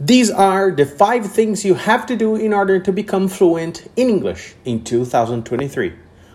These are the five things you have to do in order to become fluent in English in 2023.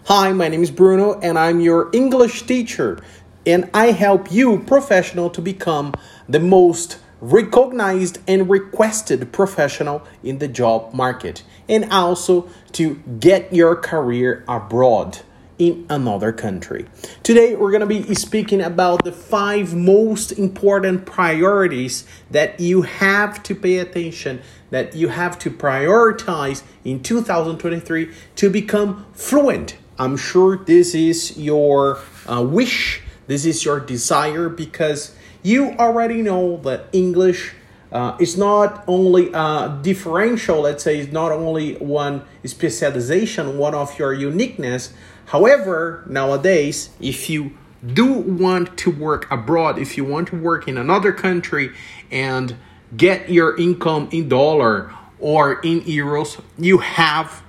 Hi, my name is Bruno and I'm your English teacher and I help you professional to become the most recognized and requested professional in the job market and also to get your career abroad in another country. Today, we're going to be speaking about the five most important priorities that you have to pay attention, that you have to prioritize in 2023 to become fluent. I'm sure this is your uh, wish, this is your desire because you already know that English. Uh, it's not only a differential, let's say, it's not only one specialization, one of your uniqueness, However, nowadays, if you do want to work abroad, if you want to work in another country and get your income in dollar or in euros, you have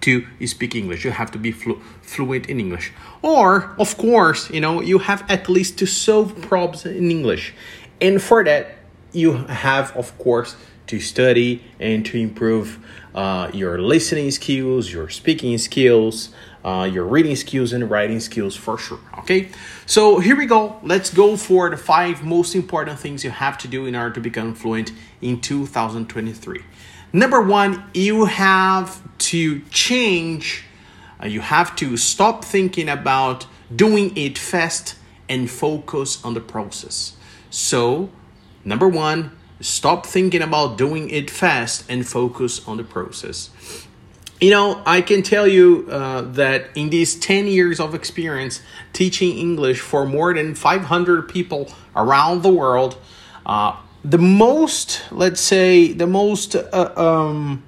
to speak English. You have to be flu- fluent in English. Or, of course, you know, you have at least to solve problems in English. And for that, you have, of course, to study and to improve uh, your listening skills, your speaking skills, uh, your reading skills and writing skills for sure. Okay, so here we go. Let's go for the five most important things you have to do in order to become fluent in 2023. Number one, you have to change, uh, you have to stop thinking about doing it fast and focus on the process. So, number one, stop thinking about doing it fast and focus on the process. You know, I can tell you uh, that in these 10 years of experience teaching English for more than 500 people around the world, uh, the most, let's say, the most, uh, um,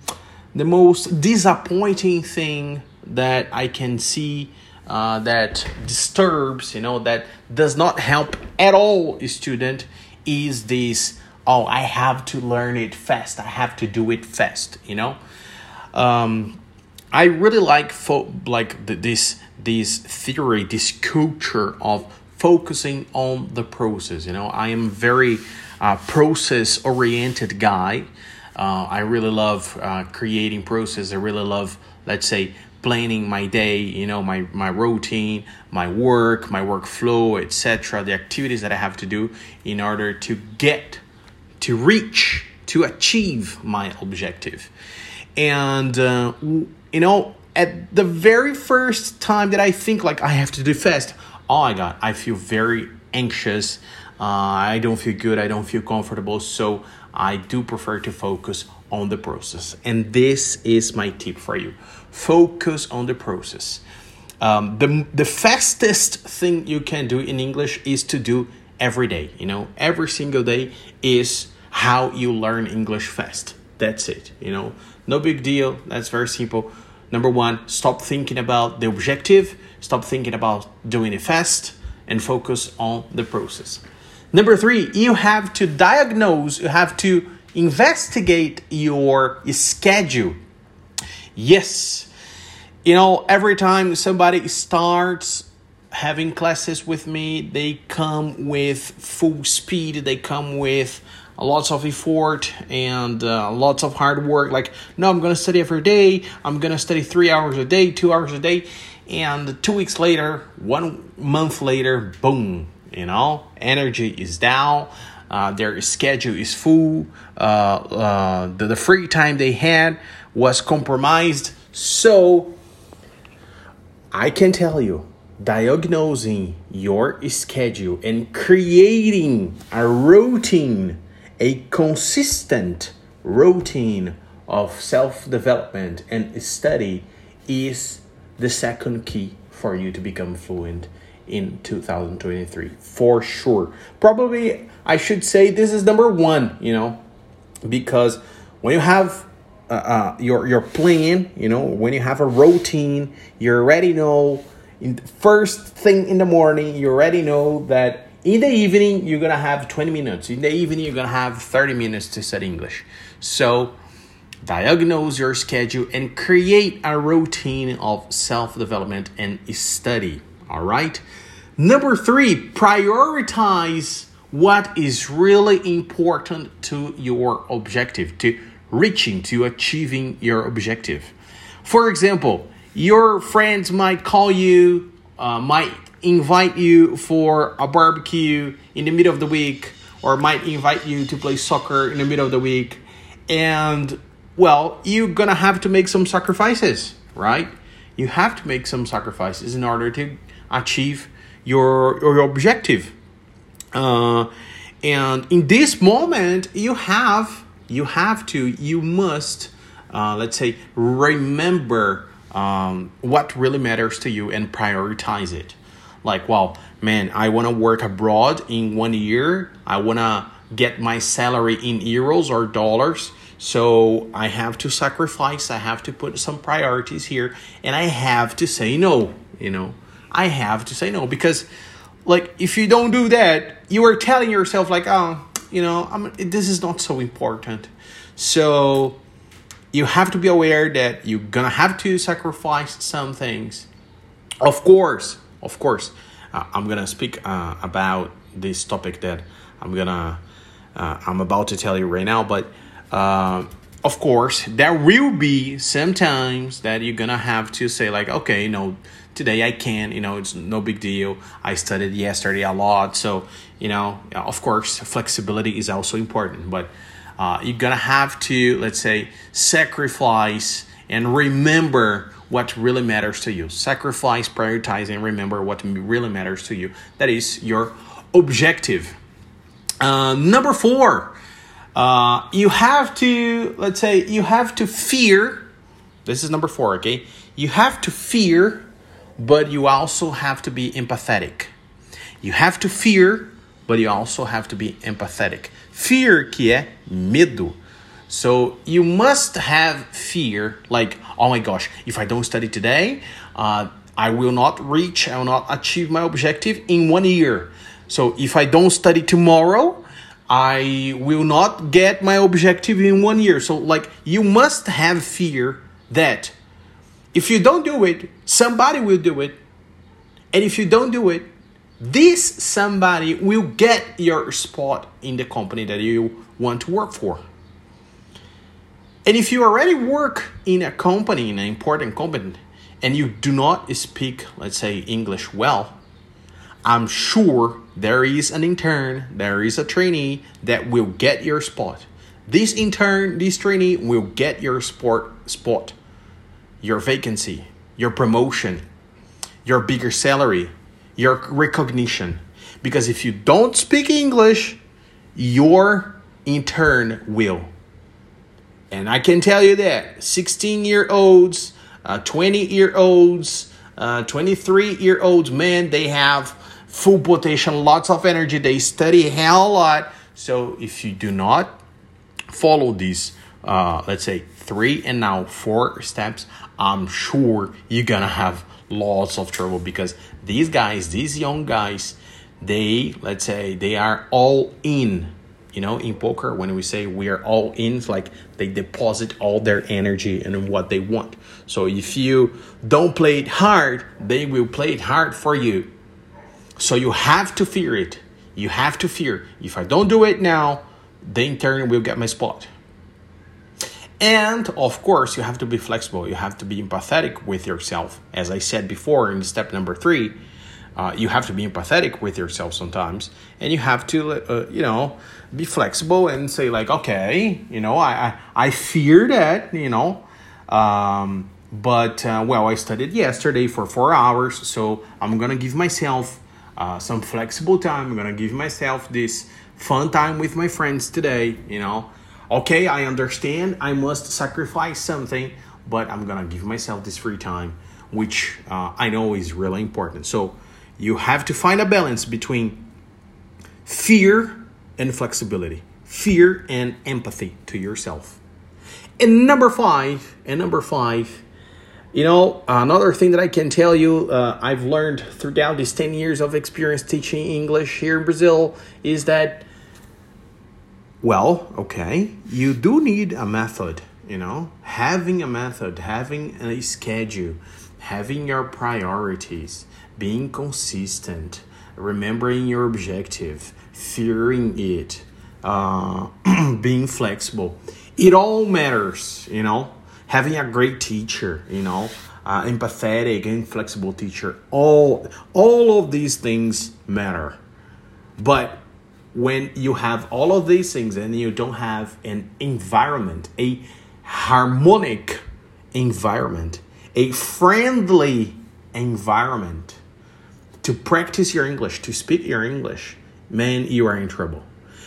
the most disappointing thing that I can see uh, that disturbs, you know, that does not help at all a student is this, oh, I have to learn it fast. I have to do it fast, you know. Um, I really like fo- like the, this this theory, this culture of focusing on the process. You know, I am very uh, process oriented guy. Uh, I really love uh, creating process. I really love, let's say, planning my day. You know, my my routine, my work, my workflow, etc. The activities that I have to do in order to get, to reach, to achieve my objective, and uh, you know, at the very first time that I think like I have to do fast, oh my god, I feel very anxious. Uh, I don't feel good. I don't feel comfortable. So I do prefer to focus on the process. And this is my tip for you: focus on the process. Um, the the fastest thing you can do in English is to do every day. You know, every single day is how you learn English fast. That's it. You know, no big deal. That's very simple. Number one, stop thinking about the objective, stop thinking about doing it fast, and focus on the process. Number three, you have to diagnose, you have to investigate your schedule. Yes, you know, every time somebody starts having classes with me, they come with full speed, they come with lots of effort and uh, lots of hard work. Like, no, I'm to study every day. I'm to study three hours a day, two hours a day. And two weeks later, one month later, boom, you know, energy is down. Uh, their schedule is full. Uh, uh, the, the free time they had was compromised. So, I can tell you, diagnosing your schedule and creating a routine a consistent routine of self development and study is the second key for you to become fluent in 2023 for sure. Probably I should say this is number one, you know, because when you have uh, uh, your your plan, you know, when you have a routine, you already know. In first thing in the morning, you already know that in the evening you're gonna have 20 minutes in the evening you're gonna have 30 minutes to study english so diagnose your schedule and create a routine of self-development and study all right number three prioritize what is really important to your objective, to reaching, to achieving your objective. For example, your friends might call you, uh, might invite you for a barbecue in the middle of the week, or might invite you to play soccer in the middle of the week. And well, you're gonna have to make some sacrifices, right? You have to make some sacrifices in order to achieve your your objective. Uh, and in this moment, you have you have to you must uh, let's say remember um, what really matters to you and prioritize it. Like, well, man, I want to work abroad in one year. I want to get my salary in euros or dollars. So I have to sacrifice, I have to put some priorities here, and I have to say no, you know. I have to say no because like if you don't do that, you are telling yourself like, oh, you know, I'm, this is not so important. So you have to be aware that you're gonna have to sacrifice some things. Of course, of course, uh, I'm gonna speak uh, about this topic that I'm gonna uh, I'm about to tell you right now, but uh, of course there will be some times that you're gonna have to say like, okay, know, today I can, you know, it's no big deal. I studied yesterday a lot, so you know, of course, flexibility is also important, but uh, you're gonna have to, let's say, sacrifice and remember what really matters to you. Sacrifice, prioritize, and remember what really matters to you. That is your objective. Uh, number four, uh, you have to, let's say, you have to fear. This is number four, okay? You have to fear, but you also have to be empathetic. You have to fear, but you also have to be empathetic. Fear que é medo. So you must have fear, like, oh my gosh, if I don't study today, uh, I will not reach, I will not achieve my objective in one year. So if I don't study tomorrow, I will not get my objective in one year. So, like, you must have fear that if you don't do it, somebody will do it. And if you don't do it, this somebody will get your spot in the company that you want to work for. And if you already work in a company, in an important company, and you do not speak, let's say, English well, I'm sure there is an intern, there is a trainee that will get your spot. This intern, this trainee will get your sport spot, your vacancy, your promotion, your bigger salary, your recognition. Because if you don't speak English, your intern will. And I can tell you that 16 year olds, uh, 20 year olds, uh, 23 year olds, man, they have full potential, lots of energy. They study hell a lot. So if you do not follow these, uh, let's say three and now four steps, I'm sure you're gonna have lots of trouble because these guys, these young guys, they let's say they are all in. You know, in poker, when we say we are all in, it's like they deposit all their energy and what they want. So if you don't play it hard, they will play it hard for you. So you have to fear it. You have to fear. If I don't do it now, the intern will get my spot. And of course, you have to be flexible. You have to be empathetic with yourself. As I said before in step number three, uh, you have to be empathetic with yourself sometimes, and you have to, uh, you know, be flexible and say like, okay, you know, I I, I fear that, you know, um, but uh, well, I studied yesterday for four hours, so I'm gonna give myself uh, some flexible time. I'm gonna give myself this fun time with my friends today, you know okay, I understand I must sacrifice something, but I'm gonna give myself this free time, which uh, I know is really important. So you have to find a balance between fear and flexibility, fear and empathy to yourself. And number five, and number five, you know, another thing that I can tell you, uh, I've learned throughout these 10 years of experience teaching English here in Brazil is that well, okay, you do need a method, you know, having a method, having a schedule, having your priorities, being consistent, remembering your objective, fearing it, uh, being flexible. It all matters, you know. Having a great teacher, you know, uh, empathetic and flexible teacher. All all of these things matter. But when you have all of these things and you don't have an environment, a harmonic environment, a friendly environment to practice your English, to speak your English, man, you are in trouble.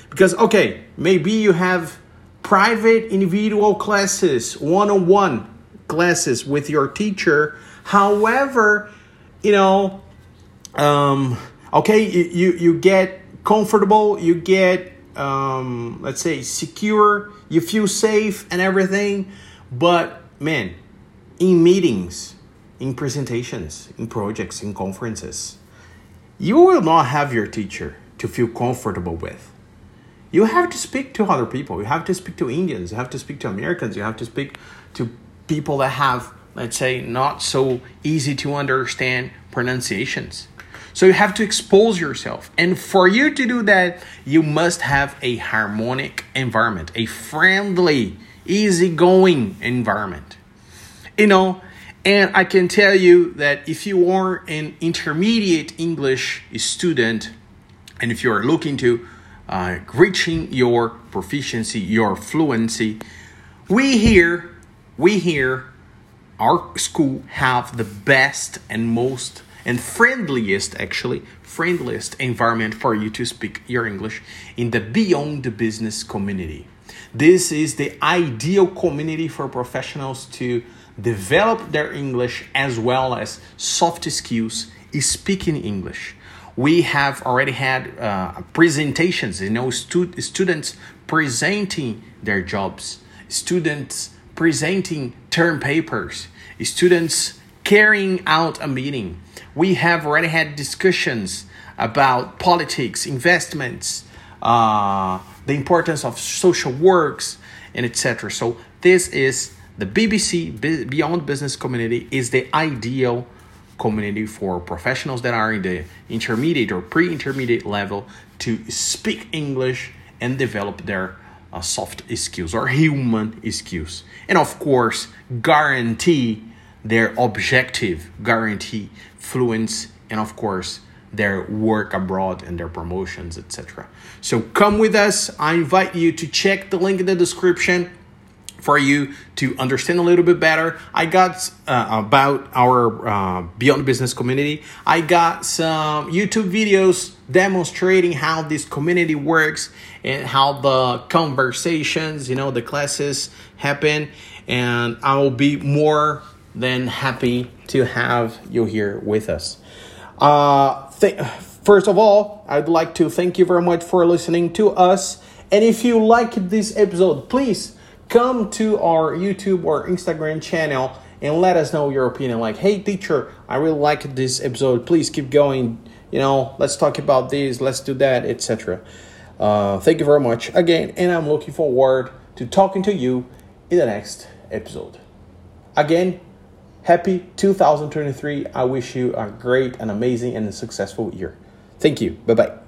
Because, okay, maybe you have private individual classes, one on one classes with your teacher. However, you know, um, okay, you, you, you get comfortable, you get, um, let's say, secure, you feel safe and everything. But, man, in meetings, in presentations, in projects, in conferences, you will not have your teacher to feel comfortable with. You have to speak to other people. You have to speak to Indians. You have to speak to Americans. You have to speak to people that have, let's say, not so easy to understand pronunciations. So you have to expose yourself. And for you to do that, you must have a harmonic environment, a friendly, easygoing environment. You know, and I can tell you that if you are an intermediate English student, and if you are looking to uh, reaching your proficiency, your fluency, we here, we here, our school have the best and most and friendliest, actually, friendliest environment for you to speak your English in the Beyond the Business community. This is the ideal community for professionals to develop their English as well as soft skills speaking English. We have already had uh, presentations, you know, stu- students presenting their jobs, students presenting term papers, students carrying out a meeting. We have already had discussions about politics, investments, uh, the importance of social works, and etc. So this is the BBC Beyond Business community is the ideal community for professionals that are in the intermediate or pre-intermediate level to speak English and develop their uh, soft skills or human skills. And of course, guarantee their objective, guarantee fluence, and of course, their work abroad and their promotions, etc. So come with us. I invite you to check the link in the description for you to understand a little bit better. I got uh, about our uh, Beyond Business community. I got some YouTube videos demonstrating how this community works and how the conversations, you know, the classes happen. And I will be more than happy to have you here with us. Uh, th- first of all, I'd like to thank you very much for listening to us. And if you like this episode, please come to our YouTube or Instagram channel and let us know your opinion. Like, hey, teacher, I really like this episode. Please keep going. You know, let's talk about this, let's do that, etc. Uh, thank you very much again, and I'm looking forward to talking to you in the next episode. Again, happy 2023. I wish you a great and amazing and successful year. Thank you. Bye bye.